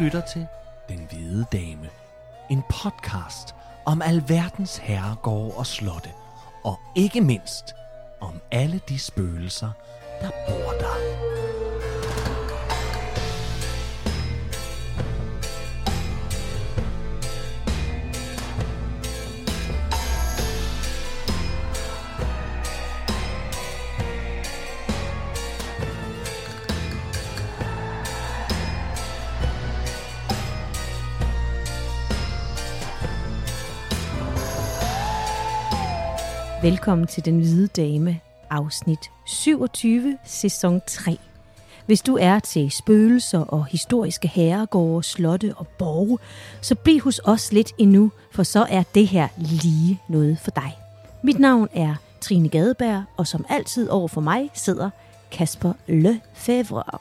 Lytter til Den Hvide Dame. En podcast om alverdens herregårde og slotte. Og ikke mindst om alle de spøgelser, der bor der. Velkommen til Den Hvide Dame, afsnit 27, sæson 3. Hvis du er til spøgelser og historiske herregårde, slotte og borge, så bliv hos os lidt endnu, for så er det her lige noget for dig. Mit navn er Trine Gadeberg, og som altid over for mig sidder Kasper Lefebvre.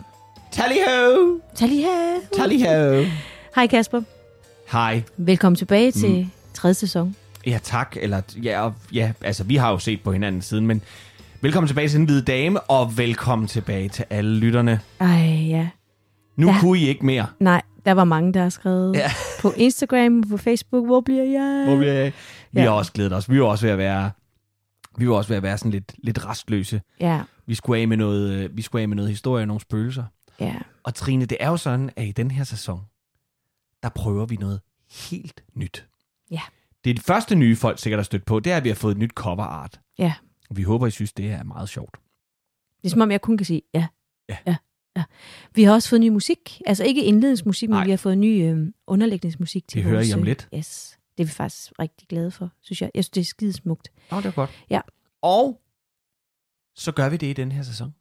Tally ho! Tally her. Tally ho! Hej Kasper. Hej. Velkommen tilbage til mm. tredje sæson. Ja, tak. Eller, ja, og, ja, altså, vi har jo set på hinanden siden, men velkommen tilbage til Den Hvide Dame, og velkommen tilbage til alle lytterne. Ej, ja. Nu Ja. kunne I ikke mere. Nej, der var mange, der har skrevet Ja. på Instagram, på Facebook, hvor bliver jeg? Hvor vi, vi Ja. har også glædet os. Vi var også ved at være, vi var også ved at være sådan lidt, lidt restløse. Ja, Vi skulle af med noget, øh, vi skulle af med noget historie og nogle spøgelser. ja. Og Trine, det er jo sådan, at i den her sæson, der prøver vi noget helt nyt. Ja. Det er de første nye folk sikkert har stødt på, det er, at vi har fået et nyt cover art. Ja. Vi håber, I synes, det er meget sjovt. Det er som om, jeg kun kan sige ja. Ja. ja. ja. Vi har også fået ny musik. Altså ikke indledningsmusik, men Nej. vi har fået ny øh, underlægningsmusik til Det hører vores, I om øh, lidt. Yes. Det er vi faktisk rigtig glade for, synes jeg. Jeg synes, det er skidesmukt. Nå, det er godt. Ja. Og så gør vi det i den her sæson,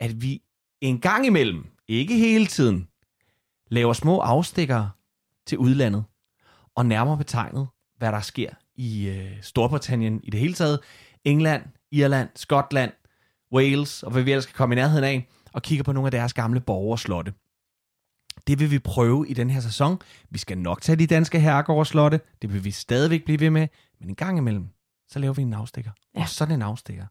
at vi en gang imellem, ikke hele tiden, laver små afstikkere til udlandet, og nærmere betegnet, hvad der sker i øh, Storbritannien i det hele taget, England, Irland, Skotland, Wales, og hvad vi ellers skal komme i nærheden af, og kigger på nogle af deres gamle borgerslotte. Det vil vi prøve i den her sæson. Vi skal nok tage de danske herregårdslotte. Det vil vi stadigvæk blive ved med. Men en gang imellem, så laver vi en afstikker. Ja. Og sådan en afstikker,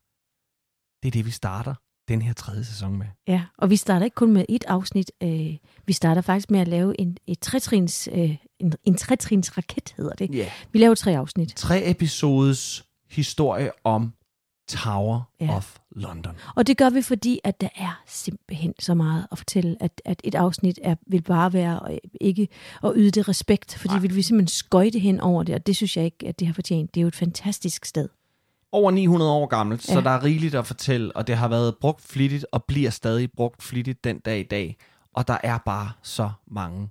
det er det, vi starter den her tredje sæson med. Ja, og vi starter ikke kun med et afsnit. Øh, vi starter faktisk med at lave en, et trætrins, øh, en, en trætrins raket, hedder det. Yeah. Vi laver tre afsnit. Tre episodes historie om Tower Ja. of London. Og det gør vi, fordi at der er simpelthen så meget at fortælle, at, at et afsnit er, vil bare være øh, ikke at yde det respekt, fordi Nej. vi vil simpelthen skøjte hen over det, og det synes jeg ikke, at det har fortjent. Det er jo et fantastisk sted. Over 900 år gammelt, ja. så der er rigeligt at fortælle, og det har været brugt flittigt og bliver stadig brugt flittigt den dag i dag. Og der er bare så mange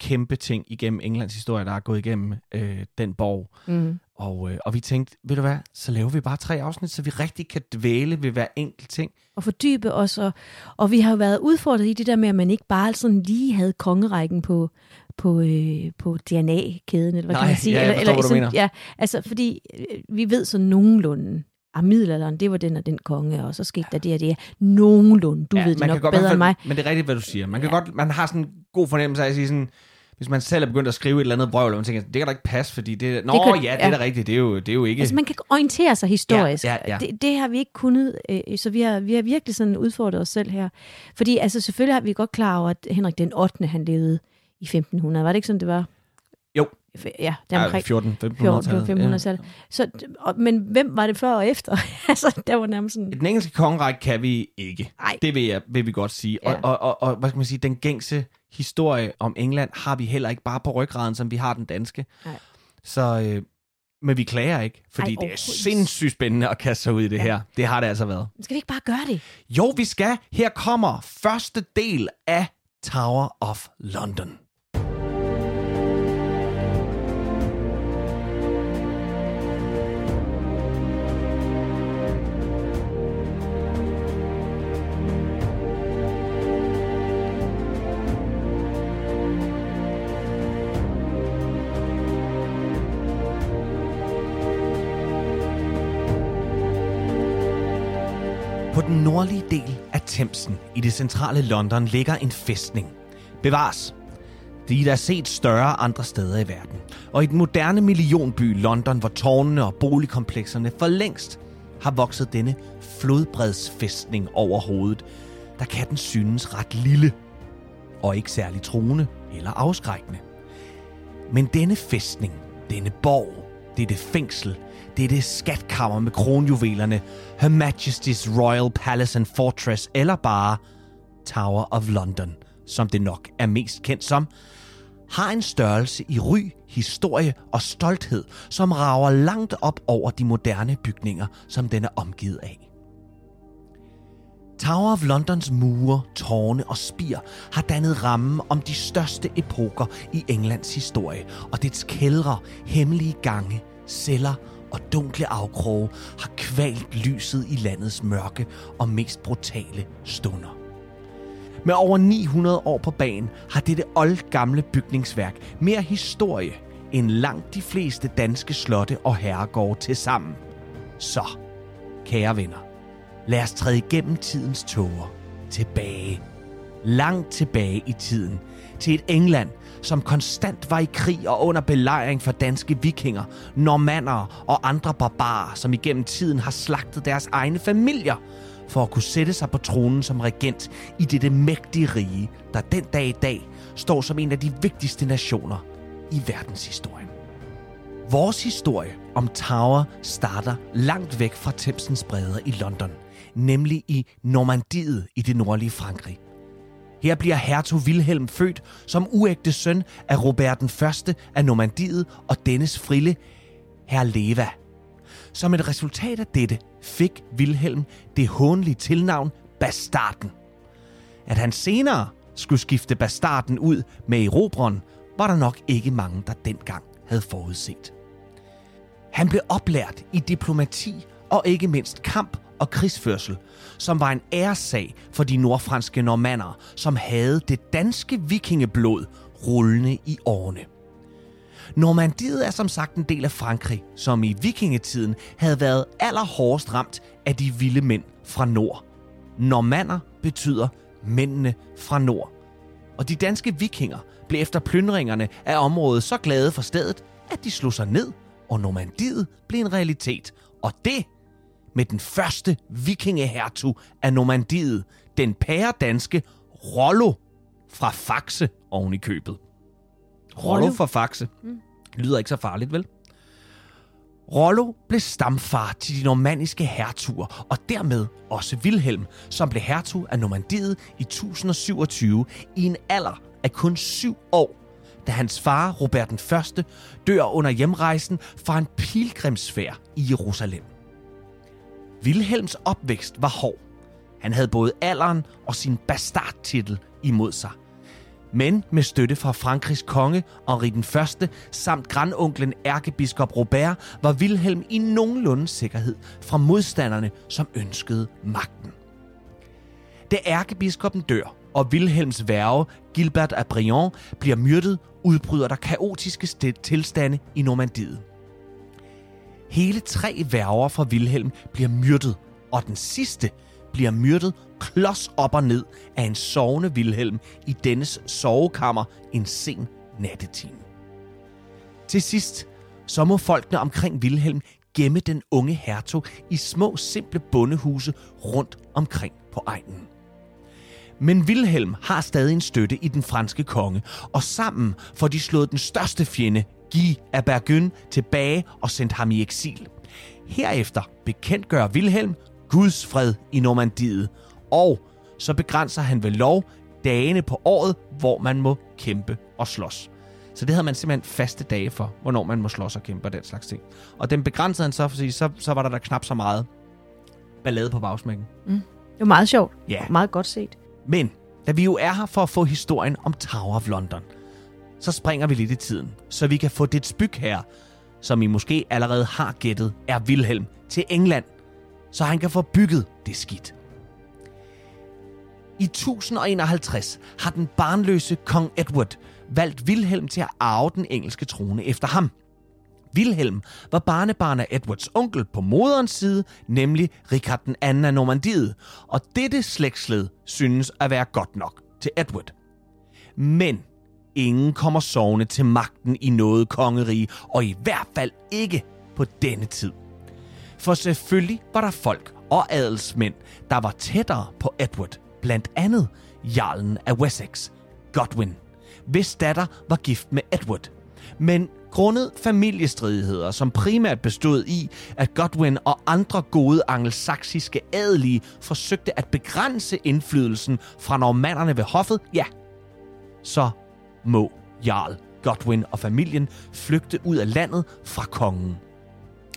kæmpe ting igennem Englands historie, der er gået igennem øh, den borg. Mm. Og, øh, og vi tænkte, ved du hvad, så laver vi bare tre afsnit, så vi rigtig kan dvæle ved hver enkelt ting. Og fordybe os, og, og vi har jo været udfordret i det der med, at man ikke bare sådan lige havde kongerækken på, på, øh, på DNA-kæden, eller hvad Nej, kan man sige? ja, jeg eller, forstår, hvad du sådan, mener. Ja, altså fordi øh, vi ved så nogenlunde, at middelalderen, det var den og den konge, og så skete der det og det. Nogenlunde, du ja, ved det nok godt, bedre man, end mig. Men det er rigtigt, hvad du siger. Man, kan ja. godt, man har sådan en god fornemmelse af at sige sådan, hvis man selv er begyndt at skrive et eller andet brøvl, og man tænker, det kan da ikke passe, fordi det... Nå, Det kan- ja, det ja. er da rigtigt, det er jo, det er jo ikke... Altså man kan orientere sig historisk. Ja, ja, ja. Det, det har vi ikke kunnet, øh, så vi har, vi har virkelig sådan udfordret os selv her. Fordi altså selvfølgelig har vi godt klar over, at Henrik den 8. han levede i 1500. Var det ikke sådan, det var? Jo. Ja, der ja, omkring 14 14, 1500 1500-tallet. Så, og, men hvem var det før og efter? altså, der var nærmest sådan... Den engelske kongerække kan vi ikke. Nej. Det vil, jeg, vil vi godt sige. Ja. Og, og, og, og, hvad skal man sige, den gængse historie om England har vi heller ikke bare på ryggraden, som vi har den danske. Nej. Så, øh, men vi klager ikke, fordi Ej, Ej, det er sindssygt spændende at kaste sig ud i det Ja. her. Det har det altså været. Skal vi ikke bare gøre det? Jo, vi skal. Her kommer første del af Tower of London. Den nordlige del af Thamesen i det centrale London ligger en fæstning. Bevares. De er set større andre steder i verden. Og i den moderne millionby London, hvor tårnene og boligkomplekserne for længst har vokset denne flodbredsfæstning over hovedet, der kan den synes ret lille. og ikke særlig truende eller afskrækkende. Men denne fæstning, denne borg, dette fængsel, dette skatkammer med kronjuvelerne, Her Majesty's Royal Palace and Fortress, eller bare Tower of London, som det nok er mest kendt som, har en størrelse i ry, historie og stolthed, som rager langt op over de moderne bygninger, som den er omgivet af. Tower of Londons mure, tårne og spir har dannet rammen om de største epoker i Englands historie, og dets kældre, hemmelige gange, celler og dunkle afkroge har kvalt lyset i landets mørke og mest brutale stunder. Med over 900 år på banen har dette oldgamle bygningsværk mere historie end langt de fleste danske slotte og herregårde til sammen. Så, kære venner, lad os træde igennem tidens tåger tilbage. Langt tilbage i tiden. Til et England, som konstant var i krig og under belejring for danske vikinger, normander og andre barbarer, som igennem tiden har slagtet deres egne familier for at kunne sætte sig på tronen som regent i dette mægtige rige, der den dag i dag står som en af de vigtigste nationer i verdenshistorien. Vores historie om Tower starter langt væk fra Thamesens bredder i London, nemlig i Normandiet i det nordlige Frankrig. Her bliver hertug Wilhelm født som uægte søn af Robert den første af Normandiet og dennes frille, Herleva. Som et resultat af dette fik Wilhelm det hånlige tilnavn Bastarden. At han senere skulle skifte Bastarden ud med Erobron, var der nok ikke mange, der dengang havde forudset. Han blev oplært i diplomati og ikke mindst kamp og krigsførsel, som var en æressag for de nordfranske normanner, som havde det danske vikingeblod rullende i årene. Normandiet er som sagt en del af Frankrig, som i vikingetiden havde været allerhårdest ramt af de vilde mænd fra nord. Normanner betyder mændene fra nord. Og de danske vikinger blev efter plyndringerne af området så glade for stedet, at de slog sig ned, og Normandiet blev en realitet. Og det med den første vikingehertug af Normandiet, den pæredanske Rollo fra Faxe oven i købet. Rollo fra Faxe. Mm. Lyder ikke så farligt, vel? Rollo blev stamfar til de normanniske hertuger, og dermed også Vilhelm, som blev hertug af Normandiet i 1027 i en alder af kun syv år, da hans far, Robert den Første, dør under hjemrejsen fra en pilgrimsfærd i Jerusalem. Vilhelms opvækst var hård. Han havde både alderen og sin bastardtitel imod sig. Men med støtte fra Frankrigs konge Henri den Første samt grandonklen ærkebiskop Robert var Vilhelm i nogenlunde sikkerhed fra modstanderne, som ønskede magten. Da ærkebiskoppen dør, og Vilhelms værge, Gilbert af Brion, bliver myrdet, udbryder der kaotiske tilstande i Normandiet. Hele tre værger fra Vilhelm bliver myrdet, og den sidste bliver myrdet klods op og ned af en sovende Vilhelm i dennes sovekammer en sen nattetime. Til sidst, så må folkene omkring Vilhelm gemme den unge hertug i små, simple bondehuse rundt omkring på egnen. Men Vilhelm har stadig en støtte i den franske konge, og sammen får de slået den største fjende, Guy af Burgund, tilbage og sendt ham i eksil. Herefter bekendtgør Vilhelm Guds fred i Normandiet, og så begrænser han ved lov dagene på året, hvor man må kæmpe og slås. Så det havde man simpelthen faste dage for, hvornår man må slås og kæmpe og den slags ting. Og den begrænsede han så, for så, så var der da knap så meget ballade på bagsmækken. Mm. Det var meget sjovt. Ja. Meget godt set. Men da vi jo er her for at få historien om Tower of London, så springer vi lidt i tiden, så vi kan få dit spyg her, som I måske allerede har gættet, er Wilhelm til England, så han kan få bygget det skidt. I 1051 har den barnløse kong Edward valgt Wilhelm til at arve den engelske trone efter ham. Wilhelm var barnebarn af Edwards onkel på moderens side, nemlig Richard den anden af Normandiet, og dette slægtsled synes at være godt nok til Edward. Men ingen kommer sovende til magten i noget kongerige, og i hvert fald ikke på denne tid. For selvfølgelig var der folk og adelsmænd, der var tættere på Edward, blandt andet jarlen af Wessex, Godwin, hvis datter var gift med Edward. Men grundet familiestridigheder, som primært bestod i, at Godwin og andre gode angelsaksiske adelige forsøgte at begrænse indflydelsen fra normanderne ved hoffet, ja, så må Jarl Godwin og familien flygte ud af landet fra kongen.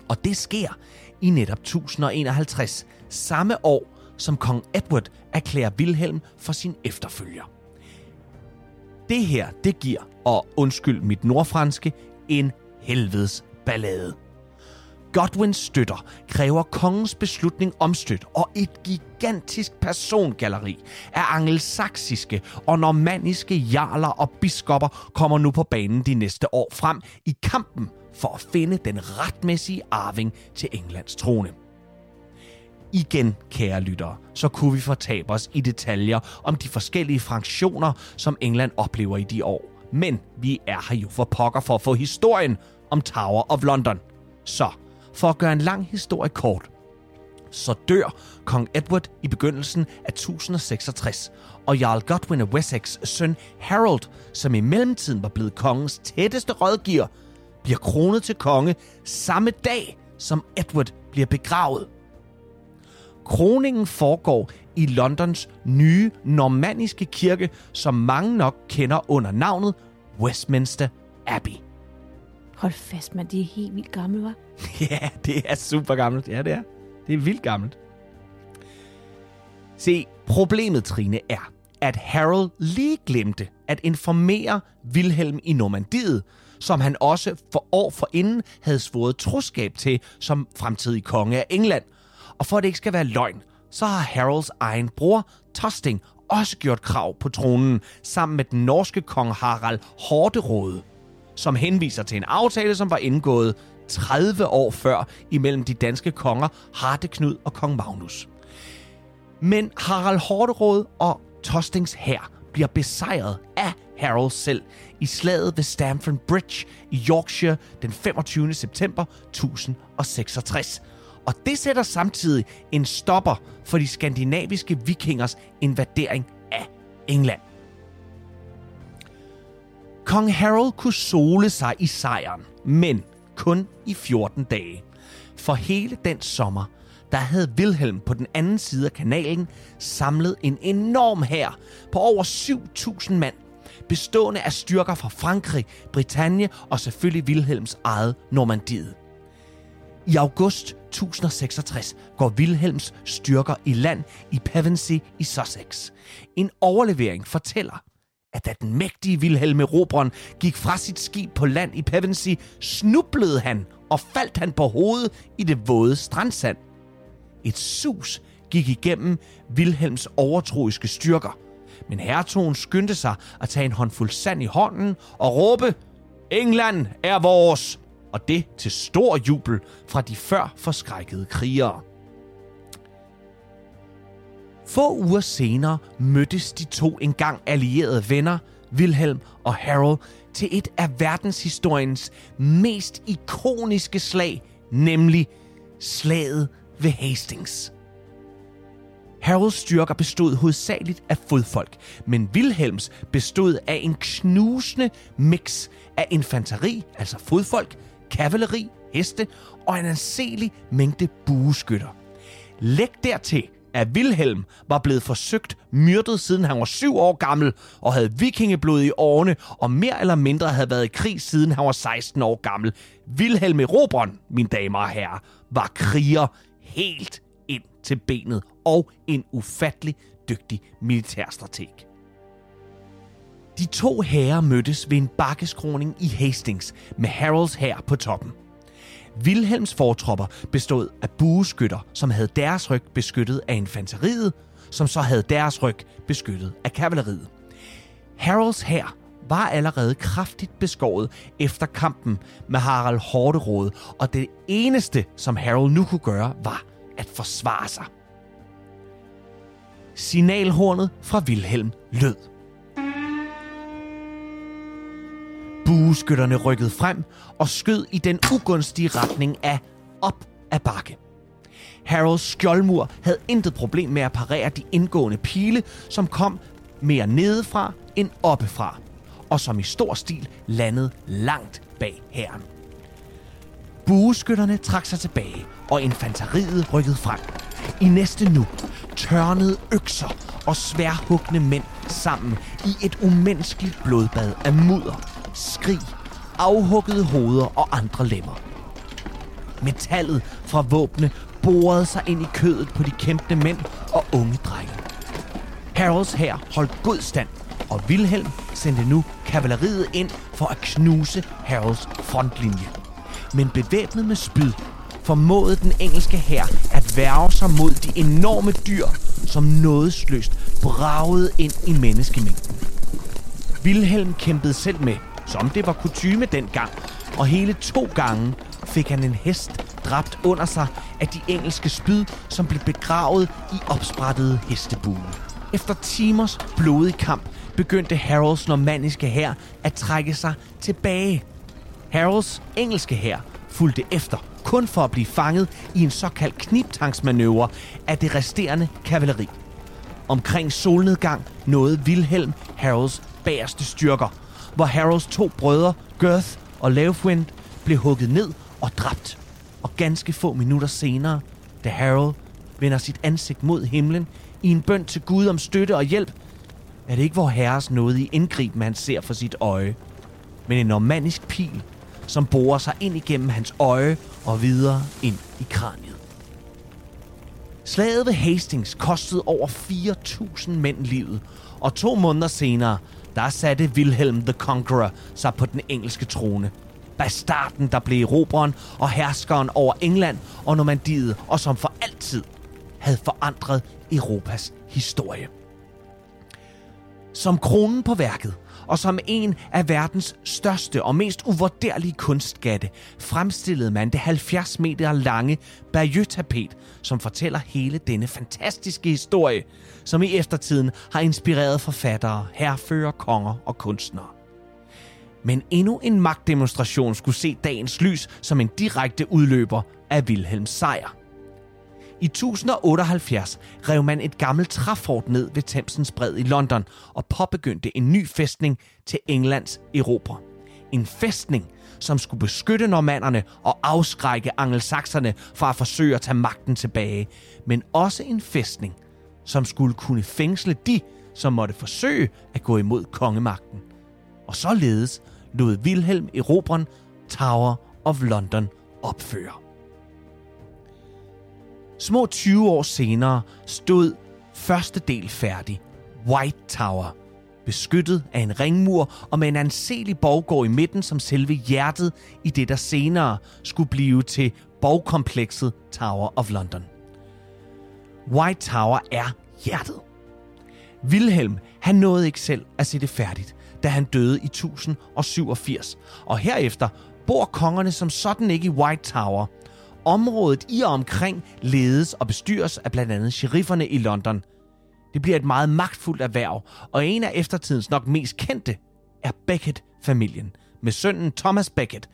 Og det sker i netop 1051, samme år, som kong Edward erklærer Wilhelm for sin efterfølger. Det her, det giver, og undskyld mit nordfranske, en helvedes ballade. Godwins støtter kræver kongens beslutning omstødt, og et gigantisk persongalleri af angelsaksiske og normanniske jarler og biskopper kommer nu på banen de næste år frem i kampen for at finde den retmæssige arving til Englands trone. Igen, kære lyttere, så kunne vi fortabe os i detaljer om de forskellige fraktioner, som England oplever i de år. Men vi er her jo for pokker for at få historien om Tower of London. Så, for at gøre en lang historie kort, så dør kong Edward i begyndelsen af 1066, og Jarl Godwin af Wessex' søn Harold, som i mellemtiden var blevet kongens tætteste rådgiver, bliver kronet til konge samme dag, som Edward bliver begravet. Kroningen foregår i Londons nye normanniske kirke, som mange nok kender under navnet Westminster Abbey. Hold fast, man. Det er helt vildt gamle, var. Ja, det er super gammelt. Ja, det er. Det er vildt gammelt. Se, problemet, Trine, er, at Harold lige glemte at informere Wilhelm i Normandiet, som han også for år forinden havde svoret troskab til som fremtidig konge af England. Og for at det ikke skal være løgn, så har Harolds egen bror, Tosting, også gjort krav på tronen, sammen med den norske kong Harald Hårderåde, som henviser til en aftale, som var indgået 30 år før imellem de danske konger Hardeknud og kong Magnus. Men Harald Hårderåd og Tostings hær bliver besejret af Harold selv i slaget ved Stamford Bridge i Yorkshire den 25. september 1066. Og det sætter samtidig en stopper for de skandinaviske vikingers invadering af England. Kong Harold kunne sole sig i sejren, men kun i 14 dage. For hele den sommer, der havde Wilhelm på den anden side af kanalen samlet en enorm hær på over 7.000 mand, bestående af styrker fra Frankrig, Bretagne og selvfølgelig Wilhelms eget Normandiet. I august 1066 går Wilhelms styrker i land i Pevensey i Sussex. En overlevering fortæller, at da den mægtige Wilhelm Erobron gik fra sit skib på land i Pevensey, snublede han og faldt han på hovedet i det våde strandsand. Et sus gik igennem Wilhelms overtroiske styrker, men hertogen skyndte sig at tage en håndfuld sand i hånden og råbe, England er vores! Og det til stor jubel fra de før forskrækkede krigere. Få uger senere mødtes de to engang allierede venner, Wilhelm og Harold, til et af verdenshistoriens mest ikoniske slag, nemlig slaget ved Hastings. Harolds styrker bestod hovedsageligt af fodfolk, men Wilhelms bestod af en knusende mix af infanteri, altså fodfolk, kavaleri, heste og en anselig mængde bueskytter. Læg dertil, at Wilhelm var blevet forsøgt myrdet siden han var syv år gammel og havde vikingeblod i årene og mere eller mindre havde været i krig siden han var 16 år gammel. Wilhelm Erobron, mine damer og herrer, var kriger helt ind til benet og en ufattelig dygtig militærstrateg. De to herrer mødtes ved en bakkeskroning i Hastings med Harolds hær på toppen. Wilhelms fortropper bestod af bueskytter, som havde deres ryg beskyttet af infanteriet, som så havde deres ryg beskyttet af kavaleriet. Harolds hær var allerede kraftigt beskåret efter kampen med Harald Hårderåd, og det eneste, som Harold nu kunne gøre, var at forsvare sig. Signalhornet fra Wilhelm lød. Bueskytterne rykkede frem og skød i den ugunstige retning af op ad bakke. Harolds skjoldmur havde intet problem med at parere de indgående pile, som kom mere nedefra end oppefra, og som i stor stil landede langt bag herren. Bueskytterne trak sig tilbage, og infanteriet rykkede frem. I næste nu tørnede økser og sværhugne mænd sammen i et umenneskeligt blodbad af mudder, skrig, afhuggede hoveder og andre lemmer. Metallet fra våbne borede sig ind i kødet på de kæmpende mænd og unge drenge. Harolds hær holdt god stand, og Wilhelm sendte nu kavaleriet ind for at knuse Harolds frontlinje. Men bevæbnet med spyd formåede den engelske hær at værge sig mod de enorme dyr, som nådesløst bragede ind i menneskemængden. Wilhelm kæmpede selv med, som det var kutyme dengang, og hele to gange fik han en hest dræbt under sig af de engelske spyd, som blev begravet i opsprættede hestebue. Efter timers blodig kamp begyndte Harolds normanniske hær at trække sig tilbage. Harolds engelske hær fulgte efter, kun for at blive fanget i en såkaldt kniptangsmanøvre af det resterende kavaleri. Omkring solnedgang nåede Wilhelm Harolds bagerste styrker, hvor Harolds to brødre, Girth og Leofwind, blev hugget ned og dræbt. Og ganske få minutter senere, da Harold vender sit ansigt mod himlen i en bøn til Gud om støtte og hjælp, er det ikke vor herres noget i indgriben, han ser for sit øje, men en normannisk pil, som borer sig ind igennem hans øje og videre ind i kraniet. Slaget ved Hastings kostede over 4.000 mænd livet, og to måneder senere, der satte Wilhelm the Conqueror sig på den engelske trone. Bastarden, der blev erobreren og herskeren over England og Normandiet, og som for altid havde forandret Europas historie. Som kronen på værket, og som en af verdens største og mest uvurderlige kunstskatte, fremstillede man det 70 meter lange Bayeux-tapet, som fortæller hele denne fantastiske historie, som i eftertiden har inspireret forfattere, herfører, konger og kunstnere. Men endnu en magtdemonstration skulle se dagens lys som en direkte udløber af Wilhelms sejr. I 1078 rev man et gammelt træfort ned ved Thamesens bred i London og påbegyndte en ny fæstning til Englands erobre. En fæstning, som skulle beskytte normannerne og afskrække angelsakserne fra at forsøge at tage magten tilbage, men også en fæstning, som skulle kunne fængsle de, som måtte forsøge at gå imod kongemagten. Og således lod Wilhelm Erobren Tower of London opføre. Små 20 år senere stod første del færdig, White Tower, beskyttet af en ringmur og med en anselig borggård i midten som selve hjertet i det, der senere skulle blive til borgkomplekset Tower of London. White Tower er hjertet. Wilhelm, han nåede ikke selv at se det færdigt, da han døde i 1087, og herefter bor kongerne som sådan ikke i White Tower – Området i og omkring ledes og bestyres af blandt andet sherifferne i London. Det bliver et meget magtfuldt erhverv, og en af eftertidens nok mest kendte er Becket-familien, med sønnen Thomas Becket,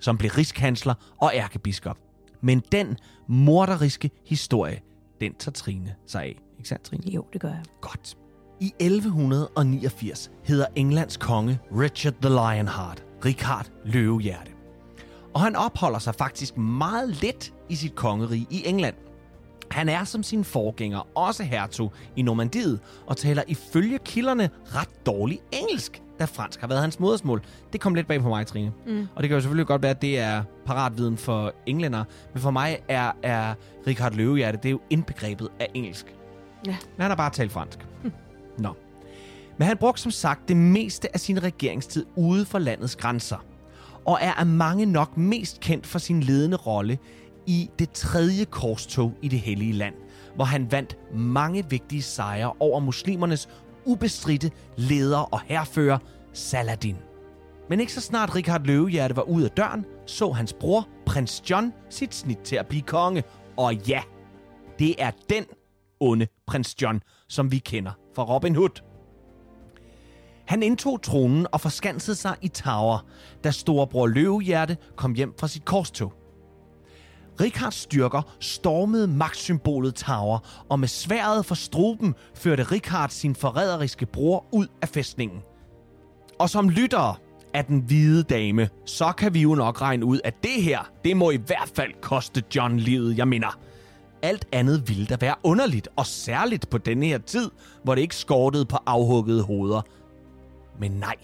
som blev rigskansler og ærkebiskop. Men den morderiske historie, den tager Trine sig af. Ikke sandt, Trine? Jo, det gør jeg. Godt. I 1189 hedder Englands konge Richard the Lionheart, Richard Løvehjerte og han opholder sig faktisk meget let i sit kongerige i England. Han er som sin forgænger også hertug i Normandiet og taler ifølge kilderne ret dårlig engelsk, da fransk har været hans modersmål. Det kom lidt bag på mig, Trine. Mm. Og det kan jo selvfølgelig godt være, at det er paratviden for englænder. Men for mig er, er Richard Løvehjerte, det er jo indbegrebet af engelsk. Ja. Men han har bare talt fransk. Hm. Nå. Men han brugte som sagt det meste af sin regeringstid ude for landets grænser og er af mange nok mest kendt for sin ledende rolle i det tredje korstog i det hellige land, hvor han vandt mange vigtige sejre over muslimernes ubestridte leder og herfører Saladin. Men ikke så snart Richard Løvehjerte var ud af døren, så hans bror, prins John, sit snit til at blive konge. Og ja, det er den onde prins John, som vi kender fra Robin Hood. Han indtog tronen og forskansede sig i Tower, da storebror Løvehjerte kom hjem fra sit korstog. Rikards styrker stormede magtsymbolet Tower, og med sværet for struben førte Rikard sin forræderiske bror ud af fæstningen. Og som lyttere af den hvide dame, så kan vi jo nok regne ud, at det her, det må i hvert fald koste John livet, jeg mener. Alt andet ville da være underligt, og særligt på denne her tid, hvor det ikke skortede på afhuggede hoveder. Men nej.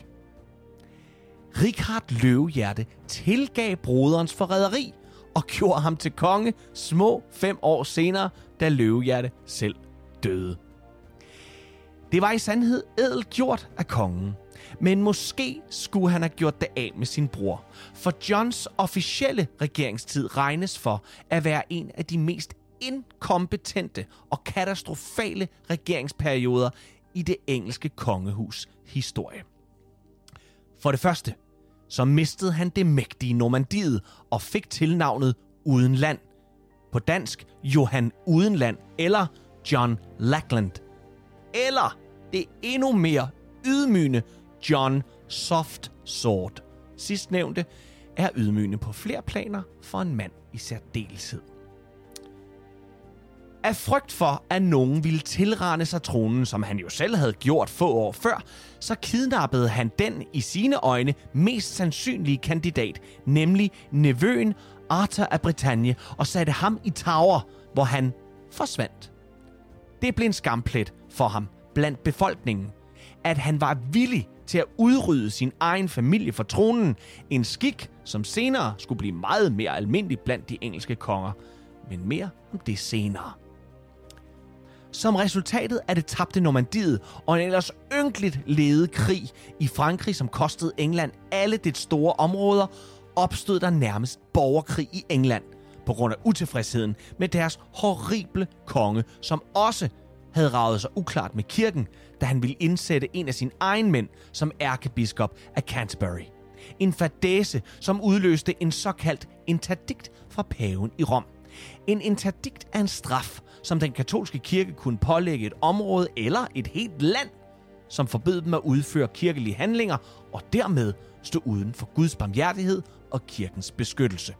Richard Løvehjerte tilgav broderens forræderi og gjorde ham til konge små fem år senere, da Løvehjerte selv døde. Det var i sandhed ædelt gjort af kongen, men måske skulle han have gjort det af med sin bror, for Johns officielle regeringstid regnes for at være en af de mest inkompetente og katastrofale regeringsperioder i det engelske kongehus historie. For det første, så mistede han det mægtige Normandiet og fik tilnavnet Udenland. På dansk Johan Udenland eller John Lackland. Eller det endnu mere ydmygende John Soft Sword. Sidstnævnte er ydmygende på flere planer for en mand i særdeleshed. Af frygt for, at nogen ville tilrane sig tronen, som han jo selv havde gjort få år før, så kidnappede han den i sine øjne mest sandsynlige kandidat, nemlig nevøen Arthur af Bretagne, og satte ham i Tower, hvor han forsvandt. Det blev en skamplet for ham blandt befolkningen, at han var villig til at udrydde sin egen familie for tronen, en skik, som senere skulle blive meget mere almindelig blandt de engelske konger. Men mere om det senere. Som resultatet af det tabte Normandiet og en ellers ynkeligt ledet krig i Frankrig, som kostede England alle det store områder, opstod der nærmest borgerkrig i England på grund af utilfredsheden med deres horrible konge, som også havde ravet sig uklart med kirken, da han ville indsætte en af sine egne mænd som ærkebiskop af Canterbury. En fadese, som udløste en såkaldt interdikt fra paven i Rom. En interdikt er en straf, som den katolske kirke kunne pålægge et område eller et helt land, som forbød dem at udføre kirkelige handlinger og dermed stå uden for Guds barmhjertighed og kirkens beskyttelse.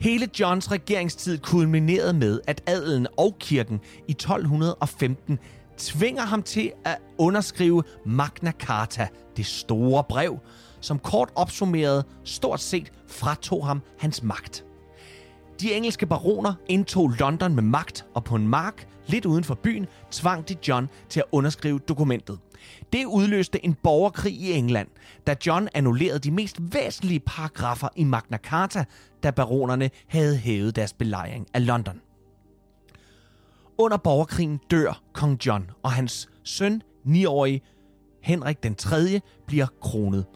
Hele Johns regeringstid kulminerede med, at adelen og kirken i 1215 tvinger ham til at underskrive Magna Carta, det store brev, som kort opsummeret stort set fratog ham hans magt. De engelske baroner indtog London med magt, og på en mark lidt uden for byen tvang de John til at underskrive dokumentet. Det udløste en borgerkrig i England, da John annullerede de mest væsentlige paragrafer i Magna Carta, da baronerne havde hævet deres belejring af London. Under borgerkrigen dør kong John, og hans søn, 9-årige Henrik den 3. bliver kronet.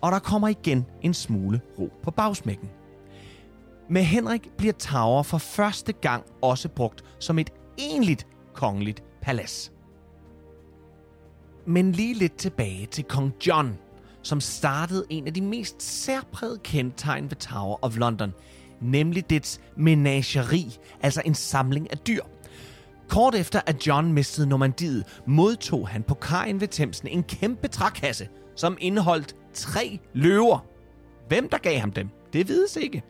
Og der kommer igen en smule ro på bagsmækken. Med Henrik bliver Tower for første gang også brugt som et egentligt kongeligt palads. Men lige lidt tilbage til kong John, som startede en af de mest særprægede kendetegn ved Tower of London, nemlig dets menageri, altså en samling af dyr. Kort efter at John mistede Normandiet, modtog han på kajen ved Thamesen en kæmpe trækasse, som indeholdt tre løver. Hvem der gav ham dem, det vides ikke.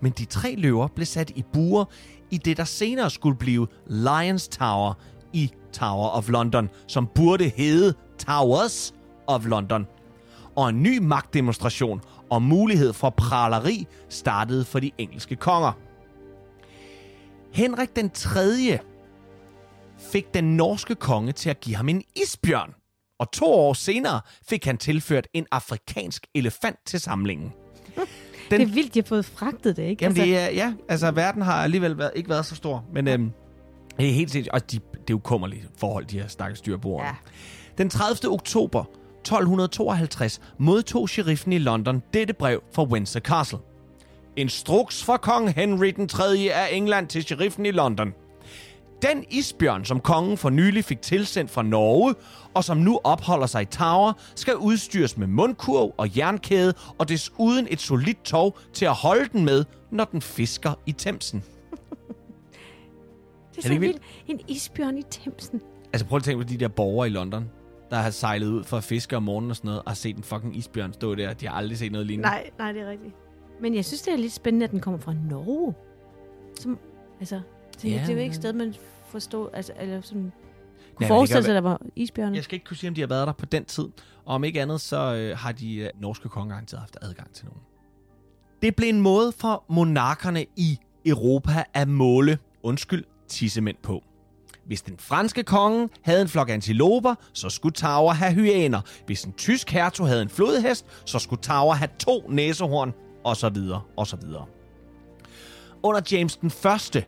Men de tre løver blev sat i buer i det, der senere skulle blive Lions Tower i Tower of London, som burde hedde Towers of London. Og en ny magtdemonstration og mulighed for praleri startede for de engelske konger. Henrik den 3. fik den norske konge til at give ham en isbjørn, og to år senere fik han tilført en afrikansk elefant til samlingen. Den... Det er vildt, de har fået fragtet det, ikke? Jamen, altså... det er, ja, altså verden har alligevel været, ikke været så stor, men øhm, det er helt sindssygt, og de, det er jo kummerlige forhold, de her stakkels dyrbord. Ja. Den 30. oktober 1252 modtog sheriffen i London dette brev fra Windsor Castle. Instruks fra kong Henry den 3. af England til sheriffen i London. Den isbjørn, som kongen for nylig fik tilsendt fra Norge, og som nu opholder sig i Tower, skal udstyres med mundkurv og jernkæde, og desuden et solidt tog til at holde den med, når den fisker i Thamesen. det er, er så vildt. En isbjørn i Thamesen. Altså prøv at tænke på de der borgere i London, der har sejlet ud for at fiske om morgenen og sådan noget, og har set en fucking isbjørn stå der. De har aldrig set noget lignende. Nej, nej, det er rigtigt. Men jeg synes, det er lidt spændende, at den kommer fra Norge. Som, altså, det, Ja, det er jo ikke et sted, man forstår, altså, eller sådan, kunne det forestille sig, at der var isbjørne. Jeg skal ikke kunne sige, om de har været der på den tid. Og om ikke andet, så øh, har de øh, norske konger garanteret haft adgang til nogen. Det blev en måde for monarkerne i Europa at måle, undskyld, tissemænd på. Hvis den franske konge havde en flok antiloper, så skulle Tower have hyæner. Hvis en tysk hertug havde en flodhest, så skulle Tower have to næsehorn, og så videre, og så videre. Under James den første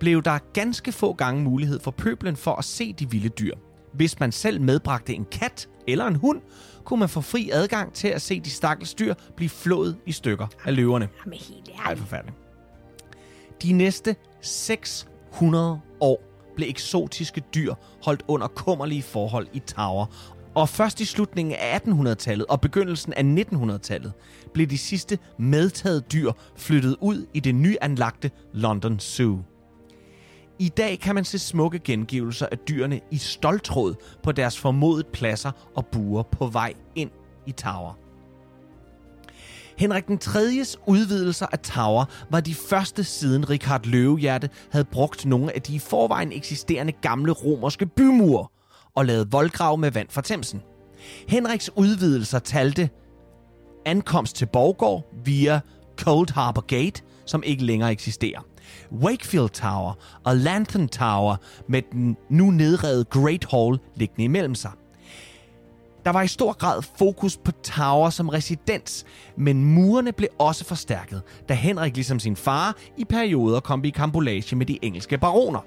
blev der ganske få gange mulighed for pøblen for at se de vilde dyr. Hvis man selv medbragte en kat eller en hund, kunne man få fri adgang til at se de stakkels dyr blive flået i stykker af løverne. Jamen, helt ærligt. forfærdeligt. De næste 600 år blev eksotiske dyr holdt under kummerlige forhold i Tower. Og først i slutningen af 1800-tallet og begyndelsen af 1900-tallet blev de sidste medtagede dyr flyttet ud i det nyanlagte London Zoo. I dag kan man se smukke gengivelser af dyrene i stoltråd på deres formodet pladser og buer på vej ind i Tower. Henrik den 3.s udvidelser af Tower var de første siden Richard Løvehjerte havde brugt nogle af de i forvejen eksisterende gamle romerske bymure og lavet voldgrav med vand fra Themsen. Henriks udvidelser talte ankomst til Borgård via Cold Harbor Gate, som ikke længere eksisterer. Wakefield Tower og Lantern Tower med den nu nedrevede Great Hall liggende imellem sig. Der var i stor grad fokus på Tower som residens, men murene blev også forstærket, da Henrik ligesom sin far i perioder kom i kambolage med de engelske baroner.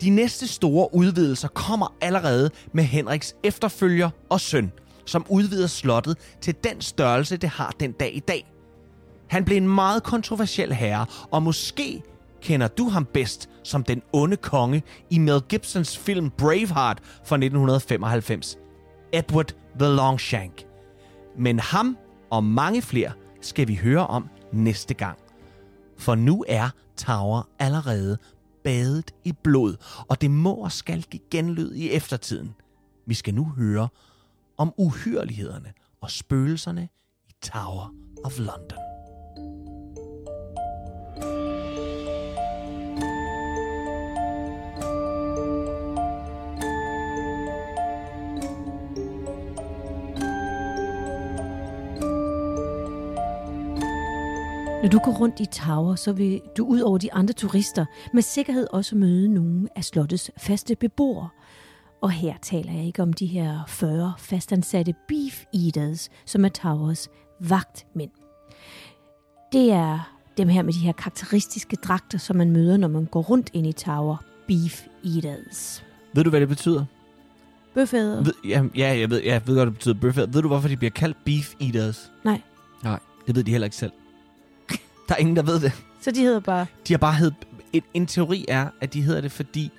De næste store udvidelser kommer allerede med Henriks efterfølger og søn, som udvider slottet til den størrelse, det har den dag i dag. Han blev en meget kontroversiel herre, og måske kender du ham bedst som den onde konge i Mel Gibsons film Braveheart fra 1995. Edward the Longshank. Men ham og mange flere skal vi høre om næste gang. For nu er Tower allerede badet i blod, og det må og skal give genlyd i eftertiden. Vi skal nu høre om uhyrlighederne og spøgelserne i Tower of London. Når du går rundt i Tower, så vil du ud over de andre turister med sikkerhed også møde nogle af slottets faste beboere. Og her taler jeg ikke om de her 40 fastansatte beef eaters, som er Towers vagtmænd. Det er dem her med de her karakteristiske dragter, som man møder, når man går rundt ind i Tower. Beef eaters. Ved du, hvad det betyder? Bøfæder. Ved, ja, ja, jeg ved, jeg ved godt, det betyder bøffer. Ved du, hvorfor de bliver kaldt beef eaters? Nej. Nej, det ved de heller ikke selv. Der er ingen, der ved det. Så de hedder bare... De har bare hed... En, en teori er, at de hedder det, fordi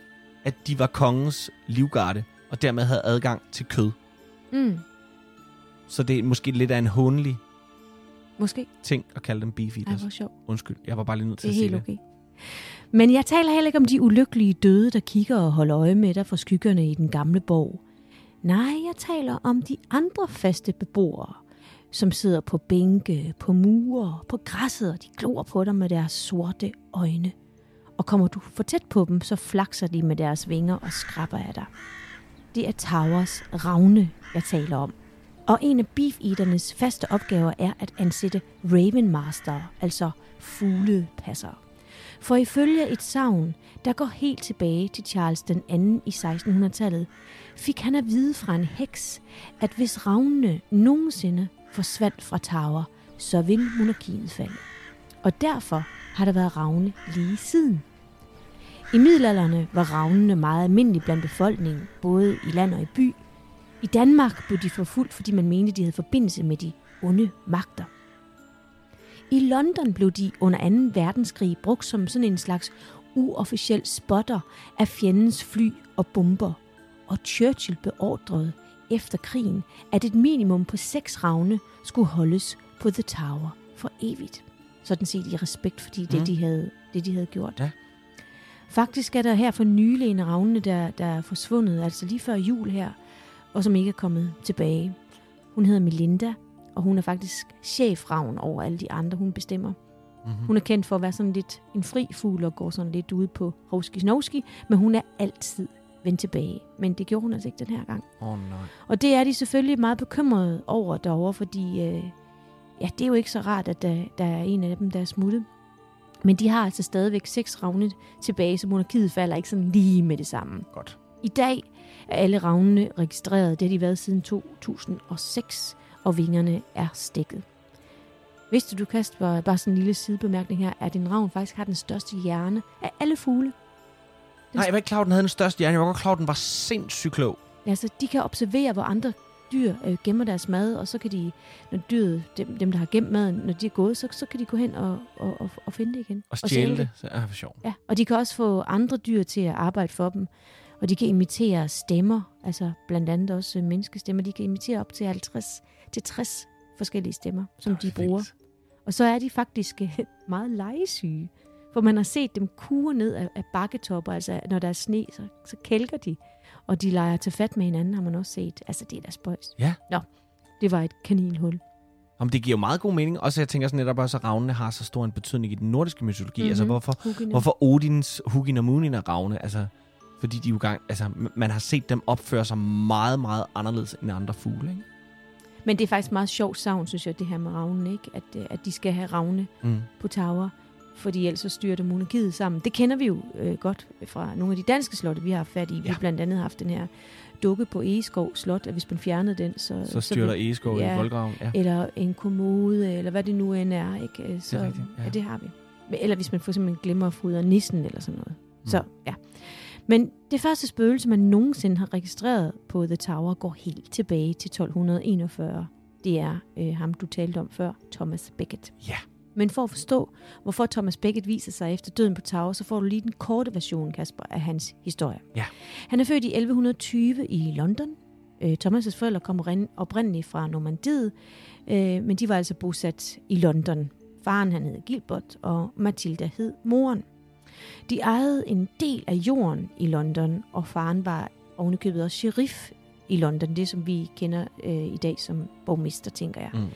at de var kongens livgarde, og dermed havde adgang til kød. Mm, Så det er måske lidt af en hånelig måske. ting at kalde dem beef Ej, eaters. hvor sjovt. Undskyld, jeg var bare lige nødt til Det at sige helt det. okay. Men jeg taler heller ikke om de ulykkelige døde, der kigger og holder øje med dig fra skyggerne i den gamle borg. Nej, jeg taler om de andre faste beboere, som sidder på bænke, på mure, på græsset, og de glor på dig med deres sorte øjne. Og kommer du for tæt på dem, så flakser de med deres vinger og skrabber af dig. Det er Towers ravne, jeg taler om. Og en af beef-eaternes faste opgaver er at ansætte Ravenmaster, altså fuglepassere. For ifølge et savn, der går helt tilbage til Charles den anden i 1600-tallet, fik han at vide fra en heks, at hvis ravnene nogensinde forsvandt fra Tower, så ville monarkiet falde. Og derfor har der været ravne lige siden. I middelalderne var ravnene meget almindelige blandt befolkningen, både i land og i by. I Danmark blev de forfulgt, fordi man mente, de havde forbindelse med de onde magter. I London blev de under 2. verdenskrig brugt som sådan en slags uofficiel spotter af fjendens fly og bomber. Og Churchill beordrede efter krigen, at et minimum på seks ravne skulle holdes på The Tower for evigt. Sådan set i respekt for det, Mm. de havde, det, de havde gjort. Ja. Faktisk er der her for nylig en af ravnene, der, der er forsvundet, altså lige før jul her, og som ikke er kommet tilbage. Hun hedder Melinda, og hun er faktisk chefravn over alle de andre, hun bestemmer. Mm-hmm. Hun er kendt for at være sådan lidt en fri fugl og går sådan lidt ude på hovski snovski, men hun er altid vendt tilbage. Men det gjorde hun altså ikke den her gang. Oh, nej. Og det er de selvfølgelig meget bekymrede over derovre, fordi øh, ja, det er jo ikke så rart, at der, der er en af dem, der er smuttet. Men de har altså stadigvæk seks ravne tilbage, så monarkiet falder ikke sådan lige med det samme. Godt. I dag er alle ravnene registreret. Det har de været siden 2006, og vingerne er stikket. Vidste du, Kasper, bare sådan en lille sidebemærkning her, at en ravn faktisk har den største hjerne af alle fugle? Nej, jeg var ikke klar, den havde den største hjerne. Jeg var godt klar, den var sindssygt klog. Altså, de kan observere, hvor andre dyr øh, gemmer deres mad, og så kan de, når dyret, dem, dem der har gemt maden, når de er gået, så, så kan de gå hen og, og, og, og finde det igen. Og stjæle det. Så, ah, for sjov. Ja, og de kan også få andre dyr til at arbejde for dem, og de kan imitere stemmer, altså blandt andet også øh, menneskestemmer. De kan imitere op til 50 til 60 forskellige stemmer, som de bruger. Og så er de faktisk øh, meget legesyge. For man har set dem kure ned af, af bakketopper, altså når der er sne, så, så kælker de. Og de leger til fat med hinanden, har man også set. Altså, det er da spøjst. Ja. Nå, det var et kaninhul. Om det giver jo meget god mening. Også jeg tænker sådan netop også, at ravnene har så stor en betydning i den nordiske mytologi. Mm-hmm. Altså hvorfor, Huggene. hvorfor Odins, Hugin og Munin er ravne? Altså, fordi de jo gang, altså, man har set dem opføre sig meget, meget anderledes end andre fugle, ikke? Men det er faktisk meget sjovt savn, synes jeg, det her med ravne, ikke? At, øh, at de skal have ravne Mm. på tower, fordi ellers så styrer det monarkiet sammen. Det kender vi jo øh, godt fra nogle af de danske slotte, vi har haft fat i. Vi Ja. har blandt andet haft den her dukke på Egeskov Slot, at hvis man fjernede den, så... Så styrter vil- Egeskov ja. i voldgraven. Ja. Eller en kommode, eller hvad det nu end er, ikke? Øh, Så, rigtigt, ja. ja. det har vi. Eller hvis man for eksempel glemmer at fodre nissen eller sådan noget. Mm. Så, ja. Men det første spøgelse, man nogensinde har registreret på The Tower, går helt tilbage til 1241. Det er øh, ham, du talte om før, Thomas Becket. Ja. Men for at forstå, hvorfor Thomas Becket viser sig efter døden på Tower, så får du lige den korte version, Kasper, af hans historie. Ja. Han er født i 1120 i London. Øh, Thomas' forældre kom oprin- oprindeligt fra Normandiet, øh, men de var altså bosat i London. Faren han hed Gilbert, og Matilda hed moren. De ejede en del af jorden i London, og faren var ovenikøbet også sheriff i London, det som vi kender øh, i dag som borgmester, tænker jeg. Mm.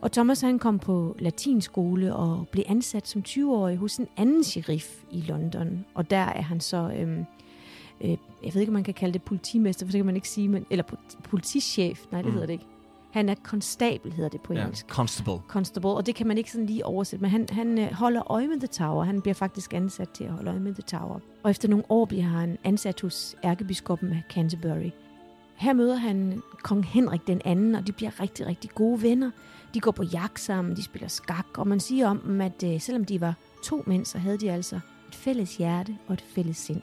Og Thomas han kom på latinskole og blev ansat som 20-årig hos en anden sheriff i London. Og der er han så, øhm, øh, jeg ved ikke, om man kan kalde det politimester, for det kan man ikke sige, men, eller po- politichef, nej, det Mm. hedder det ikke. Han er konstabel, hedder det på ja. engelsk. Constable. Constable, og det kan man ikke sådan lige oversætte, men han, han øh, holder øje med The Tower. Han bliver faktisk ansat til at holde øje med The Tower. Og efter nogle år bliver han ansat hos ærkebiskoppen af Canterbury. Her møder han kong Henrik den anden, og de bliver rigtig, rigtig gode venner. De går på jagt sammen, de spiller skak, og man siger om dem, at øh, selvom de var to mænd, så havde de altså et fælles hjerte og et fælles sind.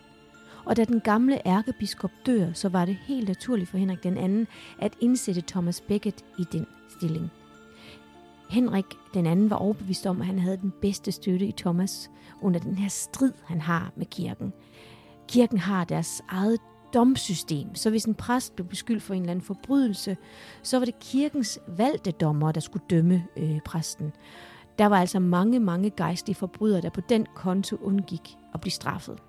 Og da den gamle ærkebiskop dør, så var det helt naturligt for Henrik den anden at indsætte Thomas Becket i den stilling. Henrik den anden var overbevist om, at han havde den bedste støtte i Thomas under den her strid, han har med kirken. Kirken har deres eget domsystem, så hvis en præst blev beskyldt for en eller anden forbrydelse, så var det kirkens valgte dommer, der skulle dømme øh, præsten. Der var altså mange, mange gejstlige forbrydere, der på den konto undgik at blive straffet.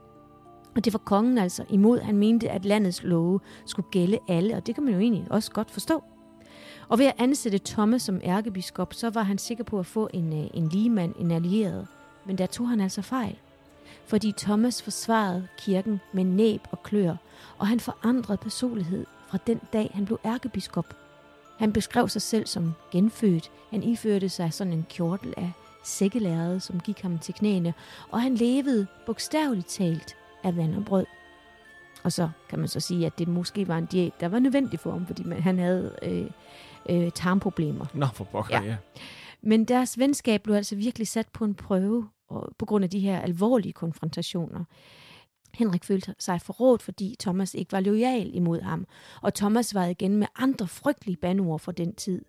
Og det var kongen altså imod. Han mente, at landets love skulle gælde alle, og det kan man jo egentlig også godt forstå. Og ved at ansætte Thomas som ærkebiskop, så var han sikker på at få en, øh, en ligemand, en allieret. Men der tog han altså fejl. Fordi Thomas forsvarede kirken med næb og klør, og han forandrede personlighed fra den dag, han blev ærkebiskop. Han beskrev sig selv som genfødt. Han iførte sig sådan en kjortel af sækkelærede, som gik ham til knæene, og han levede bogstaveligt talt af vand og brød. Og så kan man så sige, at det måske var en diæt, der var nødvendig for ham, fordi man, han havde øh, øh, tarmproblemer. Nå, for pokker, ja. Ja. Men deres venskab blev altså virkelig sat på en prøve på grund af de her alvorlige konfrontationer. Henrik følte sig forrådt, fordi Thomas ikke var lojal imod ham, og Thomas var igen med andre frygtelige banord fra den tid,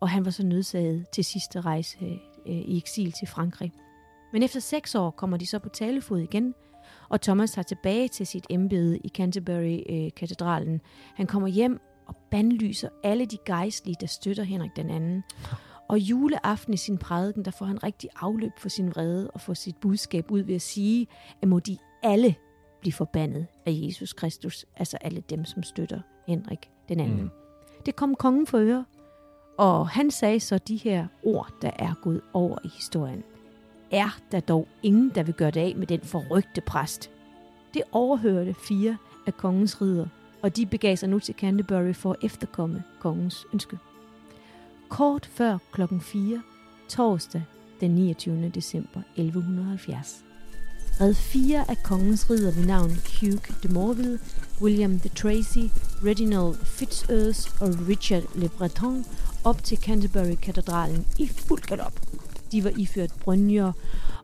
og han var så nødsaget til sidste rejse øh, i eksil til Frankrig. Men efter seks år kommer de så på talefod igen, og Thomas tager tilbage til sit embede i Canterbury-katedralen. Øh, han kommer hjem og bandlyser alle de gejstlige, der støtter Henrik den anden. Og juleaften i sin prædiken, der får han rigtig afløb for sin vrede og får sit budskab ud ved at sige, at må de alle blive forbandet af Jesus Kristus, altså alle dem, som støtter Henrik den anden. Mm. Det kom kongen for øre, Og han sagde så de her ord, der er gået over i historien. Er der dog ingen, der vil gøre det af med den forrygte præst? Det overhørte fire af kongens ridder, og de begav sig nu til Canterbury for at efterkomme kongens ønske. Kort før klokken 4, torsdag den 29. december 1170, red fire af kongens ridder ved navn Hugh de Morville, William de Tracy, Reginald Fitzurse og Richard Le Breton op til Canterbury-katedralen i fuld galop. De var iført brynjer,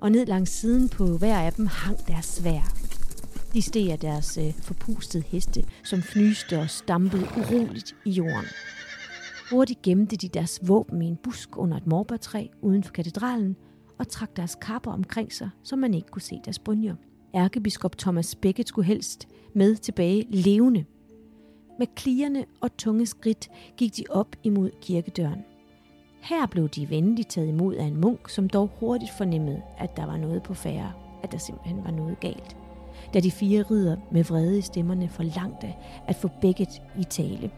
og ned langs siden på hver af dem hang deres svær. De steg af deres øh, forpustede heste, som fnyste og stampede uroligt i jorden. Hurtigt gemte de deres våben i en busk under et morbærtræ uden for katedralen, og trak deres kapper omkring sig, så man ikke kunne se deres brynjer. Ærkebiskop Thomas Becket skulle helst med tilbage levende. Med klierne og tunge skridt gik de op imod kirkedøren. Her blev de venligt taget imod af en munk, som dog hurtigt fornemmede, at der var noget på færre, at der simpelthen var noget galt. Da de fire ridder med vrede stemmerne forlangte at få Becket i tale.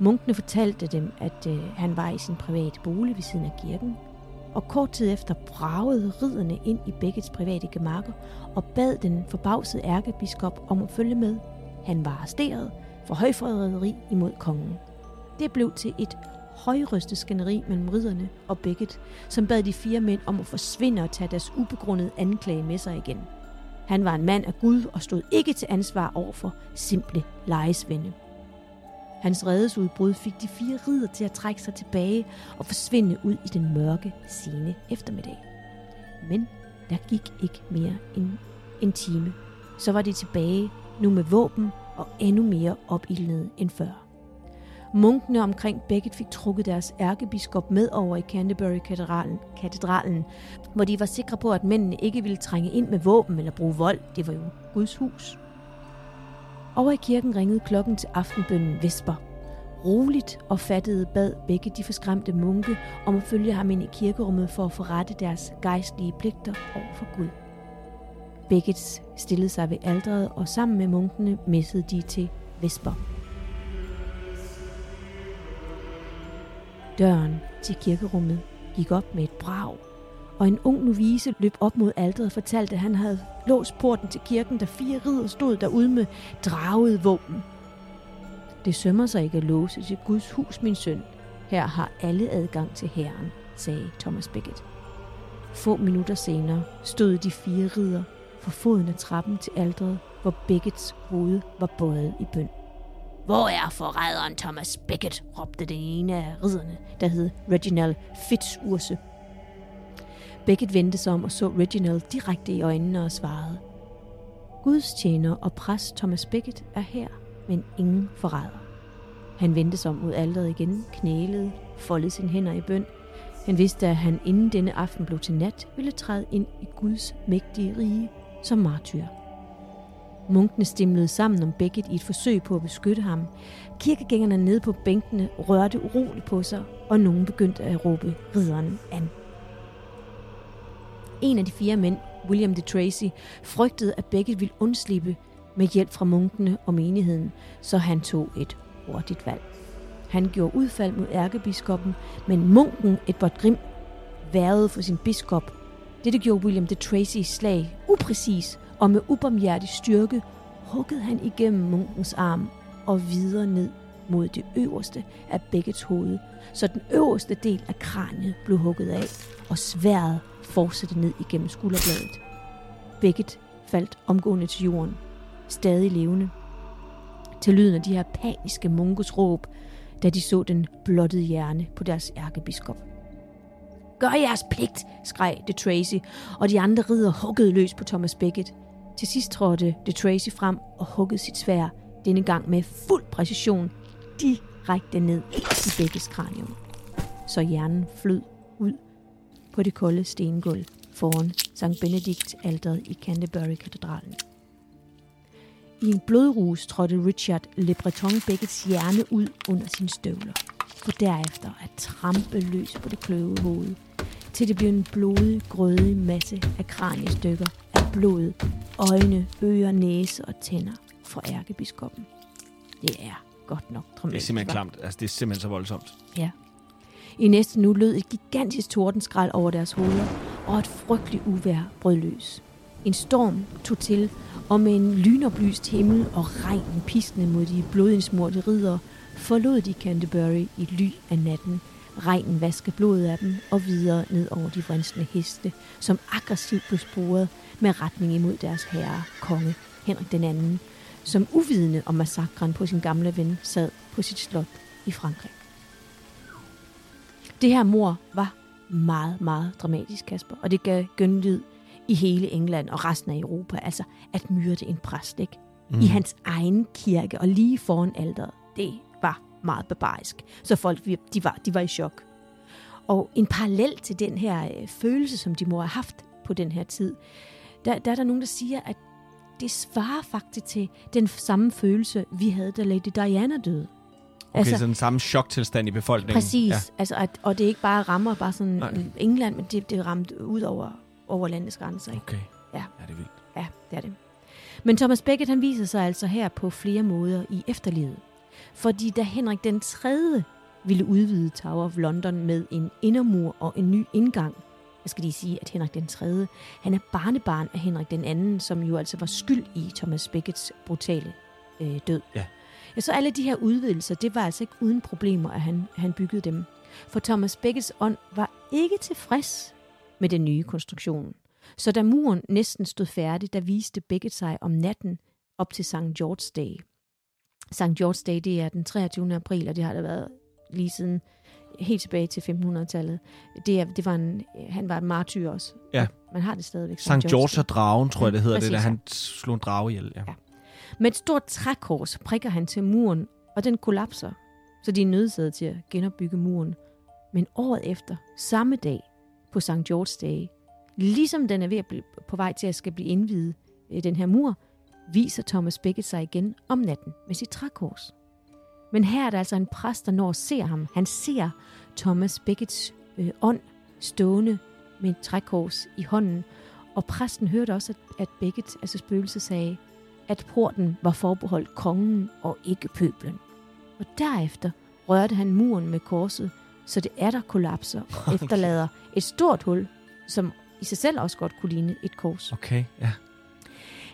Munkene fortalte dem, at øh, han var i sin private bolig ved siden af kirken, og kort tid efter bragede ridderne ind i Beckets private gemakker og bad den forbavsede ærkebiskop om at følge med. Han var arresteret for højforræderi imod kongen. Det blev til et højrystet skænderi mellem ridderne og Becket, som bad de fire mænd om at forsvinde og tage deres ubegrundede anklage med sig igen. Han var en mand af Gud og stod ikke til ansvar over for simple lejesvende. Hans redesudbrud fik de fire ridder til at trække sig tilbage og forsvinde ud i den mørke, sene eftermiddag. Men der gik ikke mere end en time. Så var de tilbage, nu med våben og endnu mere opildnede end før. Munkene omkring Beckett fik trukket deres ærkebiskop med over i Canterbury-katedralen, katedralen, hvor de var sikre på, at mændene ikke ville trænge ind med våben eller bruge vold. Det var jo Guds hus. Over i kirken ringede klokken til aftenbønnen Vesper. Roligt og fattede bad begge de forskræmte munke om at følge ham ind i kirkerummet for at forrette deres gejstlige pligter over for Gud. Beckett stillede sig ved aldret, og sammen med munkene messede de til Vesper. Døren til kirkerummet gik op med et brag, og en ung novise løb op mod alteret og fortalte, at han havde låst porten til kirken, da fire ridder stod derude med draget våben. Det sømmer sig ikke at låse til Guds hus, min søn. Her har alle adgang til herren, sagde Thomas Becket. Få minutter senere stod de fire ridder for foden af trappen til alteret, hvor Beckets hoved var bøjet i bøn. Hvor er forræderen Thomas Becket? råbte den ene af ridderne, der hed Reginald Fitzurse. Beckett vendte sig om og så Reginald direkte i øjnene og svarede. Guds tjener og præst Thomas Beckett er her, men ingen forræder. Han vendte sig om mod alderet igen, knælede, foldede sine hænder i bøn. Han vidste, at han inden denne aften blev til nat, ville træde ind i Guds mægtige rige som martyr. Munkene stimlede sammen om Beckett i et forsøg på at beskytte ham. Kirkegængerne nede på bænkene rørte uroligt på sig, og nogen begyndte at råbe ridderen an. En af de fire mænd, William de Tracy, frygtede, at begge ville undslippe med hjælp fra munkene og menigheden, så han tog et hurtigt valg. Han gjorde udfald mod ærkebiskoppen, men munken Edward Grim værede for sin biskop. Dette gjorde William de Tracy slag upræcis, og med ubarmhjertig styrke huggede han igennem munkens arm og videre ned mod det øverste af Beckets hoved, så den øverste del af kraniet blev hugget af, og sværet fortsatte ned igennem skulderbladet. Begget faldt omgående til jorden, stadig levende. Til lyden af de her paniske munkes råb, da de så den blottede hjerne på deres ærkebiskop. Gør jeres pligt, skreg de Tracy, og de andre ridder huggede løs på Thomas Beckett. Til sidst trådte de Tracy frem og huggede sit svær, denne gang med fuld præcision, direkte ned i Beckets kranium. Så hjernen flød på det kolde stengulv foran St. Benedikt alteret i Canterbury-katedralen. I en blodrus trådte Richard Le Breton Beckets hjerne ud under sine støvler, for derefter at trampe løs på det kløve hoved, til det blev en blodig, grødig masse af kraniestykker af blod, øjne, ører, næse og tænder for ærkebiskoppen. Det er godt nok dramatisk. Det er simpelthen klamt. Altså, det er simpelthen så voldsomt. Ja. I næste nu lød et gigantisk tordenskrald over deres hoveder, og et frygteligt uvær brød løs. En storm tog til, og med en lynoplyst himmel og regn piskende mod de blodindsmurte ridere, forlod de Canterbury i ly af natten. Regnen vaskede blodet af dem og videre ned over de vrinsende heste, som aggressivt blev sporet med retning imod deres herre, konge Henrik den anden, som uvidende om massakren på sin gamle ven sad på sit slot i Frankrig. Det her mor var meget, meget dramatisk, Kasper, og det gav genlyd i hele England og resten af Europa, altså at myrde en præst, ikke? Mm. I hans egen kirke og lige foran alderet. Det var meget barbarisk. Så folk, de var, de var i chok. Og en parallel til den her øh, følelse, som de må have haft på den her tid, der, der er der nogen, der siger, at det svarer faktisk til den samme følelse, vi havde, da Lady Diana døde. Okay, altså, så den samme choktilstand i befolkningen. Præcis, ja. altså, at, og det er ikke bare rammer bare sådan Nej. England, men det, det ramte ud over, over landets grænser. Ikke? Okay, ja. ja, det er vildt. Ja, det er det. Men Thomas Becket, han viser sig altså her på flere måder i efterlivet. Fordi da Henrik den 3. ville udvide Tower of London med en indermur og en ny indgang, jeg skal lige sige, at Henrik den 3. han er barnebarn af Henrik den 2., som jo altså var skyld i Thomas Beckets brutale øh, død. Ja. Ja. Så alle de her udvidelser, det var altså ikke uden problemer, at han, han byggede dem. For Thomas Beckets ånd var ikke tilfreds med den nye konstruktion. Så da muren næsten stod færdig, der viste Becket sig om natten op til St. George's Day. St. George's Day, det er den 23. april, og det har der været lige siden helt tilbage til 1500-tallet. Det, er, det var en, han var en martyr også. Ja. Man har det stadigvæk. St. George og dragen, tror jeg, det hedder ja, det, da han slog en drage ihjel. Ja. ja. Med et stort trækors prikker han til muren, og den kollapser, så de er nødsaget til at genopbygge muren. Men året efter, samme dag, på St. George's Day, ligesom den er ved at blive på vej til at skal blive indvidet, øh, den her mur, viser Thomas Becket sig igen om natten med sit trækors. Men her er der altså en præst, der når ser ham. Han ser Thomas Beckets øh, ånd stående med et trækors i hånden. Og præsten hørte også, at, at Becket, altså spøgelset, sagde, at porten var forbeholdt kongen og ikke pøblen. Og derefter rørte han muren med korset, så det er der kollapser og efterlader et stort hul, som i sig selv også godt kunne ligne et kors. Okay, ja.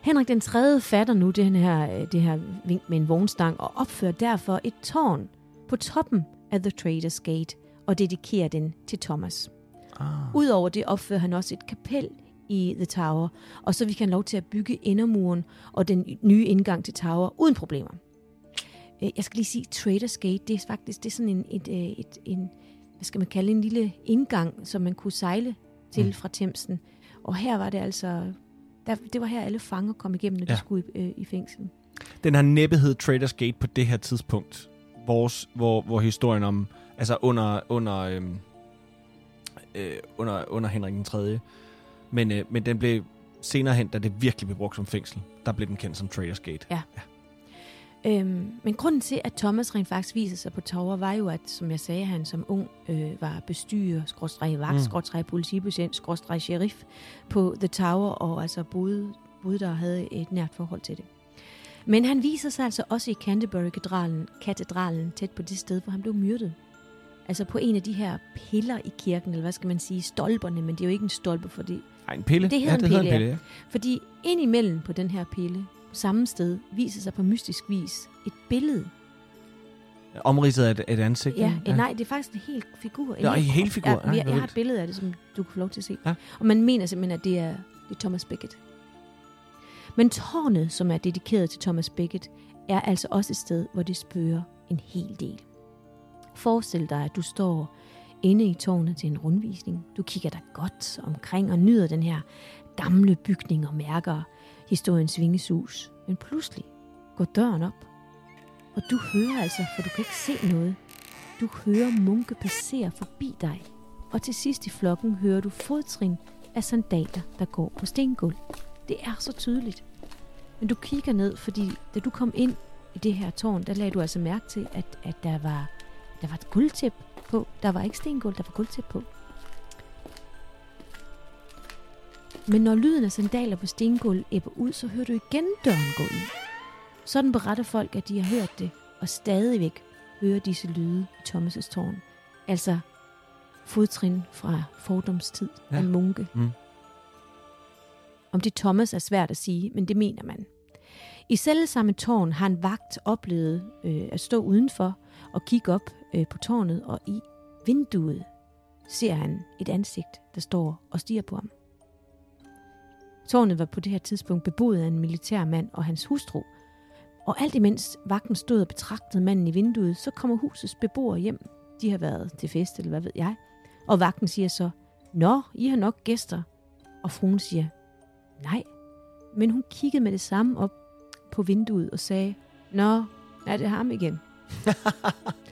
Henrik den 3. fatter nu den her, øh, det her vink med en vognstang og opfører derfor et tårn på toppen af The Traders Gate og dedikerer den til Thomas. Ah. Udover det opfører han også et kapel i The Tower, og så vi kan lov til at bygge indermuren og den nye indgang til Tower uden problemer. Øh, jeg skal lige sige, Traders Gate, det er faktisk det er sådan en, et, øh, et, en, hvad skal man kalde en lille indgang, som man kunne sejle til mm. fra Thamesen. Og her var det altså der, det var her, alle fanger kom igennem, når ja. de skulle i, øh, i fængsel. Den har næppe hed Traders Gate på det her tidspunkt. Vores, hvor, hvor historien om, altså under, under, øhm, øh, under, under Henrik den 3. Men, øh, men den blev senere hen, da det virkelig blev brugt som fængsel, der blev den kendt som Traders Gate. Ja. ja. Øhm, men grunden til, at Thomas rent faktisk viser sig på Tower, var jo, at, som jeg sagde, han som ung øh, var bestyrer, skrådstræk vagt, mm. skrådstræk politibetjent, skrådstræk sheriff på The Tower, og altså boede, boede der og havde et nært forhold til det. Men han viser sig altså også i Canterbury-katedralen, katedralen, tæt på det sted, hvor han blev myrdet. Altså på en af de her piller i kirken, eller hvad skal man sige, stolperne, men det er jo ikke en stolpe, fordi... Ej, en pille? Det hedder ja, en det pille, hedder en pille, ja. Fordi indimellem på den her pille, samme sted viser sig på mystisk vis et billede. Omridset af et, et ansigt? Ja, ja, nej, det er faktisk en hel figur. En ja, en hel figur. Ja, jeg, jeg har et billede af det, som du kan få lov til at se. Ja. Og man mener simpelthen, at det er, det er Thomas Becket. Men tårnet, som er dedikeret til Thomas Becket, er altså også et sted, hvor det spørger en hel del. Forestil dig, at du står inde i tårnet til en rundvisning. Du kigger dig godt omkring og nyder den her gamle bygning og mærker historiens vingesus. Men pludselig går døren op, og du hører altså, for du kan ikke se noget. Du hører munke passere forbi dig, og til sidst i flokken hører du fodtrin af sandaler, der går på stengulv. Det er så tydeligt. Men du kigger ned, fordi da du kom ind i det her tårn, der lagde du altså mærke til, at, at der var der var et guldtæp på. Der var ikke stengulv, der var guldtæp på. Men når lyden af sandaler på stengulv æbber ud, så hører du igen døren gå ud. Sådan beretter folk, at de har hørt det, og stadigvæk hører disse lyde i Thomas' tårn. Altså fodtrin fra fordomstid Ja. ja. af munke. Mm. Om det Thomas er svært at sige, men det mener man. I selv samme tårn har en vagt oplevet øh, at stå udenfor og kigge op øh, på tårnet, og i vinduet ser han et ansigt, der står og stiger på ham. Tårnet var på det her tidspunkt beboet af en militærmand og hans hustru. Og alt imens vagten stod og betragtede manden i vinduet, så kommer husets beboere hjem. De har været til fest, eller hvad ved jeg. Og vagten siger så, Nå, I har nok gæster. Og fruen siger, nej. Men hun kiggede med det samme op på vinduet og sagde, Nå, er det ham igen?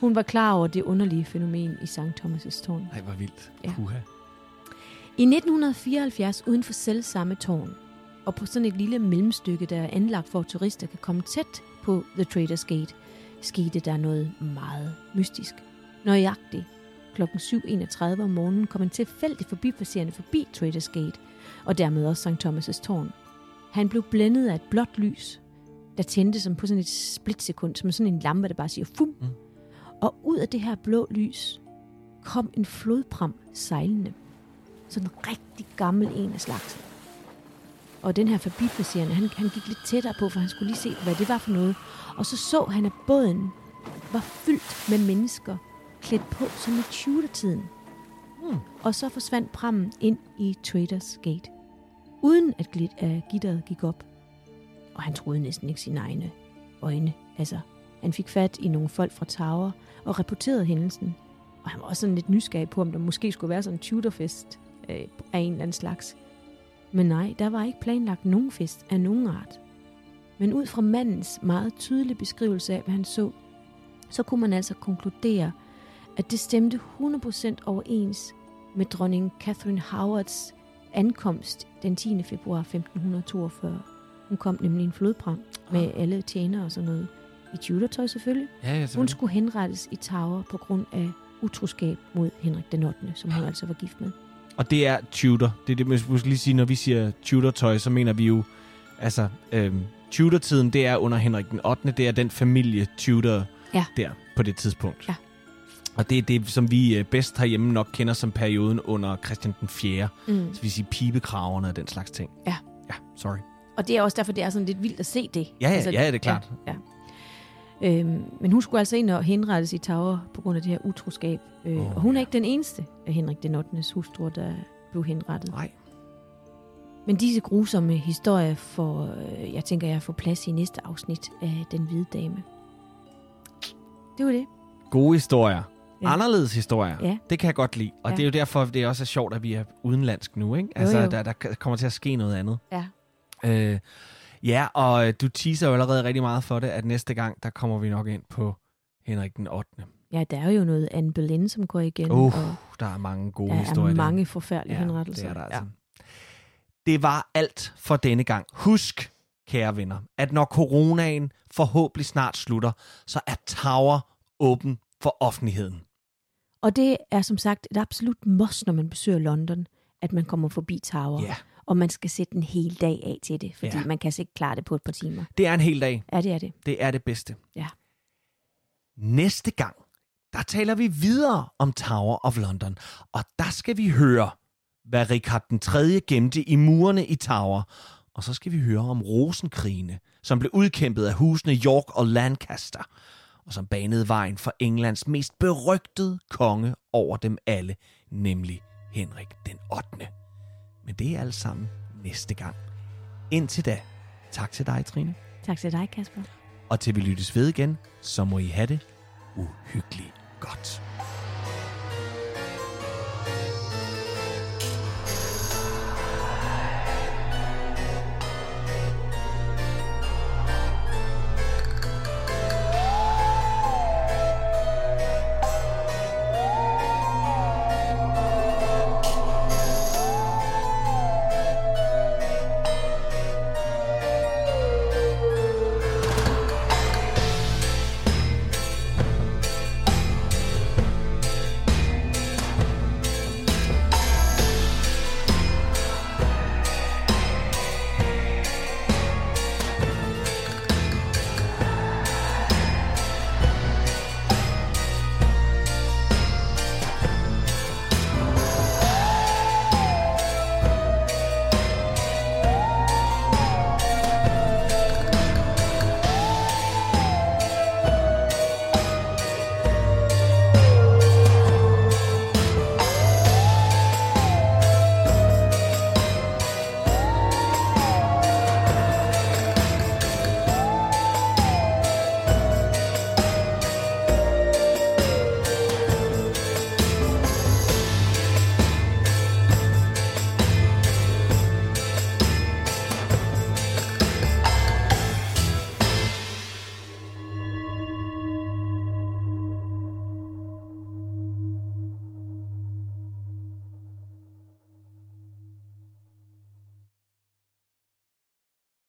hun var klar over det underlige fænomen i St. Thomas' tårn. Ej, hvor vildt. Ja. I 1974 uden for selv samme tårn, og på sådan et lille mellemstykke, der er anlagt for, at turister kan komme tæt på The Traders Gate, skete der noget meget mystisk. Nøjagtigt kl. 7.31 om morgenen kom en tilfældig forbipasserende forbi Traders Gate, og dermed også St. Thomas' tårn. Han blev blændet af et blåt lys, der tændte som på sådan et splitsekund, som sådan en lampe, der bare siger fum. Mm. Mm. Og ud af det her blå lys kom en flodpram sejlende. Sådan en rigtig gammel en af slagsen. Og den her forbipasserende, han, han gik lidt tættere på, for han skulle lige se, hvad det var for noget. Og så så han, at båden var fyldt med mennesker, klædt på som i Tudor-tiden. Hmm. Og så forsvandt prammen ind i Traders Gate. Uden at glit af gitteret gik op. Og han troede næsten ikke sine egne øjne. Altså, han fik fat i nogle folk fra Tower og rapporterede hændelsen. Og han var også sådan lidt nysgerrig på, om der måske skulle være sådan en Tudorfest øh, af en eller anden slags. Men nej, der var ikke planlagt nogen fest af nogen art. Men ud fra mandens meget tydelige beskrivelse af, hvad han så, så kunne man altså konkludere, at det stemte 100% overens med dronning Catherine Howards ankomst den 10. februar 1542. Hun kom nemlig i en flodpram med alle tjenere og sådan noget. I Tudor-tøj selvfølgelig. Ja, ja, Hun selvfølgelig. skulle henrettes i Tower på grund af utroskab mod Henrik den 8., som hun altså var gift med. Og det er Tudor. Det er det, man skal lige sige, når vi siger Tudor-tøj, så mener vi jo, altså, øhm, Tudor-tiden, det er under Henrik den 8., det er den familie Tudor Ja. der på det tidspunkt. Ja. Og det er det, som vi øh, bedst herhjemme nok kender som perioden under Christian den 4. Mm. Så vi siger pibekraverne og den slags ting. Ja. Ja, sorry. Og det er også derfor, det er sådan lidt vildt at se det. Ja, ja, ja, det er klart. Ja, ja. Øhm, men hun skulle altså ind og henrettes i Tower på grund af det her utroskab. Øh, oh, og hun er ikke den eneste af Henrik den 8. hustru, der blev henrettet. Nej. Men disse grusomme historier får, øh, jeg tænker, jeg får plads i næste afsnit af Den Hvide Dame. Det var det. Gode historier. Ja. Anderledes historier. Ja. Det kan jeg godt lide. Og Ja. det er jo derfor, det er også er sjovt, at vi er udenlandsk nu. Ikke? Altså, jo. Der, der kommer til at ske noget andet. Ja. Øh, ja, og øh, du teaser jo allerede rigtig meget for det, at næste gang, der kommer vi nok ind på Henrik den 8. Ja, der er jo noget Anne Boleyn, som går igen. Uh, og der er mange gode der historier. er der. mange forfærdelige ja, henrettelser. Det er der altså. Ja. Det var alt for denne gang. Husk, kære venner, at når coronaen forhåbentlig snart slutter, så er Tower åben for offentligheden. Og det er som sagt et absolut must, når man besøger London, at man kommer forbi Tower. Ja, Og man skal sætte en hel dag af til det, fordi Ja. man kan altså ikke klare det på et par timer. det er en hel dag. Ja, det er det. Det er det bedste. Ja. Næste gang, der taler vi videre om Tower of London, og der skal vi høre, hvad Richard den 3. gemte i murene i Tower. Og så skal vi høre om rosenkrigene, som blev udkæmpet af husene York og Lancaster, og som banede vejen for Englands mest berygtede konge over dem alle, nemlig Henrik den 8. Men det er alt sammen næste gang. Indtil da, tak til dig, Trine. Tak til dig, Kasper. Og til vi lyttes ved igen, så må I have det uhyggeligt godt.